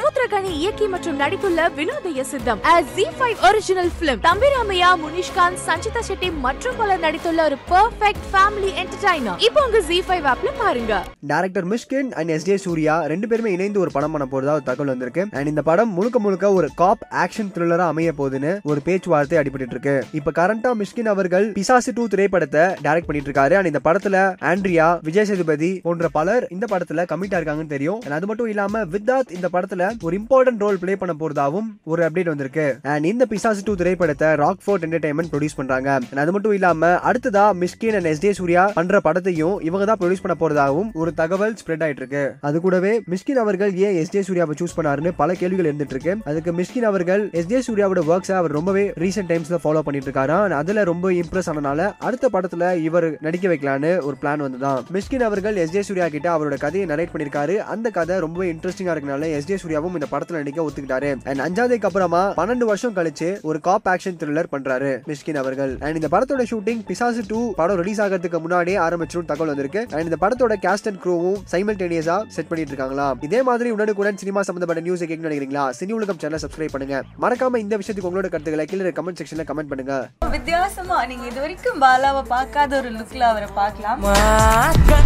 சமுத்திரகனி இயக்கி மற்றும் நடித்துள்ள Vinodhaya Sitham G five original film Thambi Ramaiah Munishkanth Sanchita Shetty மற்றும் பலர் நடித்துள்ள ஒரு பெர்ஃபெக்ட் ஃபேமிலி என்டர்டைனர் இப்போ உங்க ஜி ஃபைவ் ஆப்ல பாருங்க. Director Mysskin and S J Suryah ரெண்டு பேருமே இணைந்து ஒரு படம் பண்ண போறதா ஒரு தகவல் வந்திருக்கு. அண்ட் இந்த படம் முழுக்க முழுக்க ஒரு காப் ஆக்ஷன் த்ரில்லரா அமைய போகுதுன்னு ஒரு பேச்சுவார்த்தை அடிபட்டு இருக்கு. இப்ப கரண்டா மிஷ்கின் அவர்கள் பிசாசு டூ திரைப்படத்தை டைரக்ட் பண்ணிட்டு இருக்காரு. அண்ட் இந்த படத்துல ஆண்ட்ரியா விஜய் சேதுபதி போன்ற பலர் இந்த படத்துல கமிட்டா இருக்காங்கன்னு தெரியும். அது மட்டும் இல்லாம வித்தாத் இந்த படத்துல ஒரு இம்பார்ட்டன்ட் ரோல் ப்ளே பண்ண போறதாவும் ஒரு அப்டேட் வந்திருக்கு. அண்ட் இந்த பிசாசு டூ திரைப்படத்தை ராக் ஃபோர்ட் என்டர்டைன்மெண்ட் ப்ரொடியூஸ் பண்றாங்க அது மட்டும் இல்லாம அடுத்ததா Mysskin and S J Suryah பண்ற படத்தையும் இவங்க தான் ப்ரொடியூஸ் பண்ண போறதாகவும் ஒரு தகவல் ஸ்ப்ரெட் ஆயிட்டு இருக்கு அது கூடவே மிஸ்கின் அவர்கள் ஏன் எஸ் ஜே சூர்யாவை சூஸ் பண்ணாருன்னு பல கேள்விகள் இருந்துட்டு இருக்கு அதுக்கு மிஸ்கின் அவர்கள் எஸ் ஜே சூர்யாவோட ஒர்க்ஸை அவர் ரொம்பவே ரீசெண்ட் டைம்ஸ்ல ஃபாலோ பண்ணிட்டு இருக்காரா அதுல ரொம்ப இம்ப்ரெஸ் ஆனனால அடுத்த படத்துல இவர் நடிக்க வைக்கலான்னு ஒரு பிளான் வந்துதான் மிஸ்கின் அவர்கள் எஸ் ஜே சூர்யா கிட்ட அவரோட கதையை நரேட் பண்ணிருக்காரு. அந்த கதை ரொம்ப இன்ட்ரெஸ்டிங்கா இருக்கனால எஸ் ஜே சூர்யாவும் இந்த படத்துல நடிக்க ஒத்துக்கிட்டாரு. அண்ட் அஞ்சாவதுக்கு அப்புறமா பன்னெண்டு வருஷம் கழிச்சு ஒரு காப் ஆக்ஷன் த்ரில்லர் பண்றாரு மிஷ்கின் அவர்கள். அண்ட் இந்த படத்தோட ஷூட்டிங் பிசாசு டூ படம் ரிலீஸ் ஆகிறதுக்கு முன்னாடியே ஆரம்பிச்சிரும் தகவல் வந்திருக்கு. அண்ட் இந்த படத்தோட கேஸ்ட் அண்ட் க்ரூவும் சைமல்டேனியஸா செட் பண்ணிட்டு இருக்காங்களா? இதே மாதிரி உடனுக்குடன் சினிமா சம்பந்தப்பட்ட நியூஸ் கேட்க நினைக்கிறீங்களா? சினி உலகம் சேனல் சப்ஸ்கிரைப் பண்ணுங்க. மறக்காம இந்த விஷயத்துக்கு உங்களோட கருத்துக்களை கீழே கமெண்ட் செக்ஷன்ல கமெண்ட் பண்ணுங்க. வித்தியாசமா நீங்க இது வரைக்கும் பாலாவை பார்க்காத ஒரு லுக்ல அவரை பார்க்கலாம்.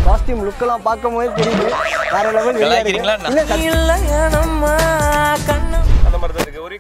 காஸ்டியூம் லுக் எல்லாம் பார்க்கும் போது தெரியுது. வேற லெவல் கலாய்க்கிறீங்களா? அந்த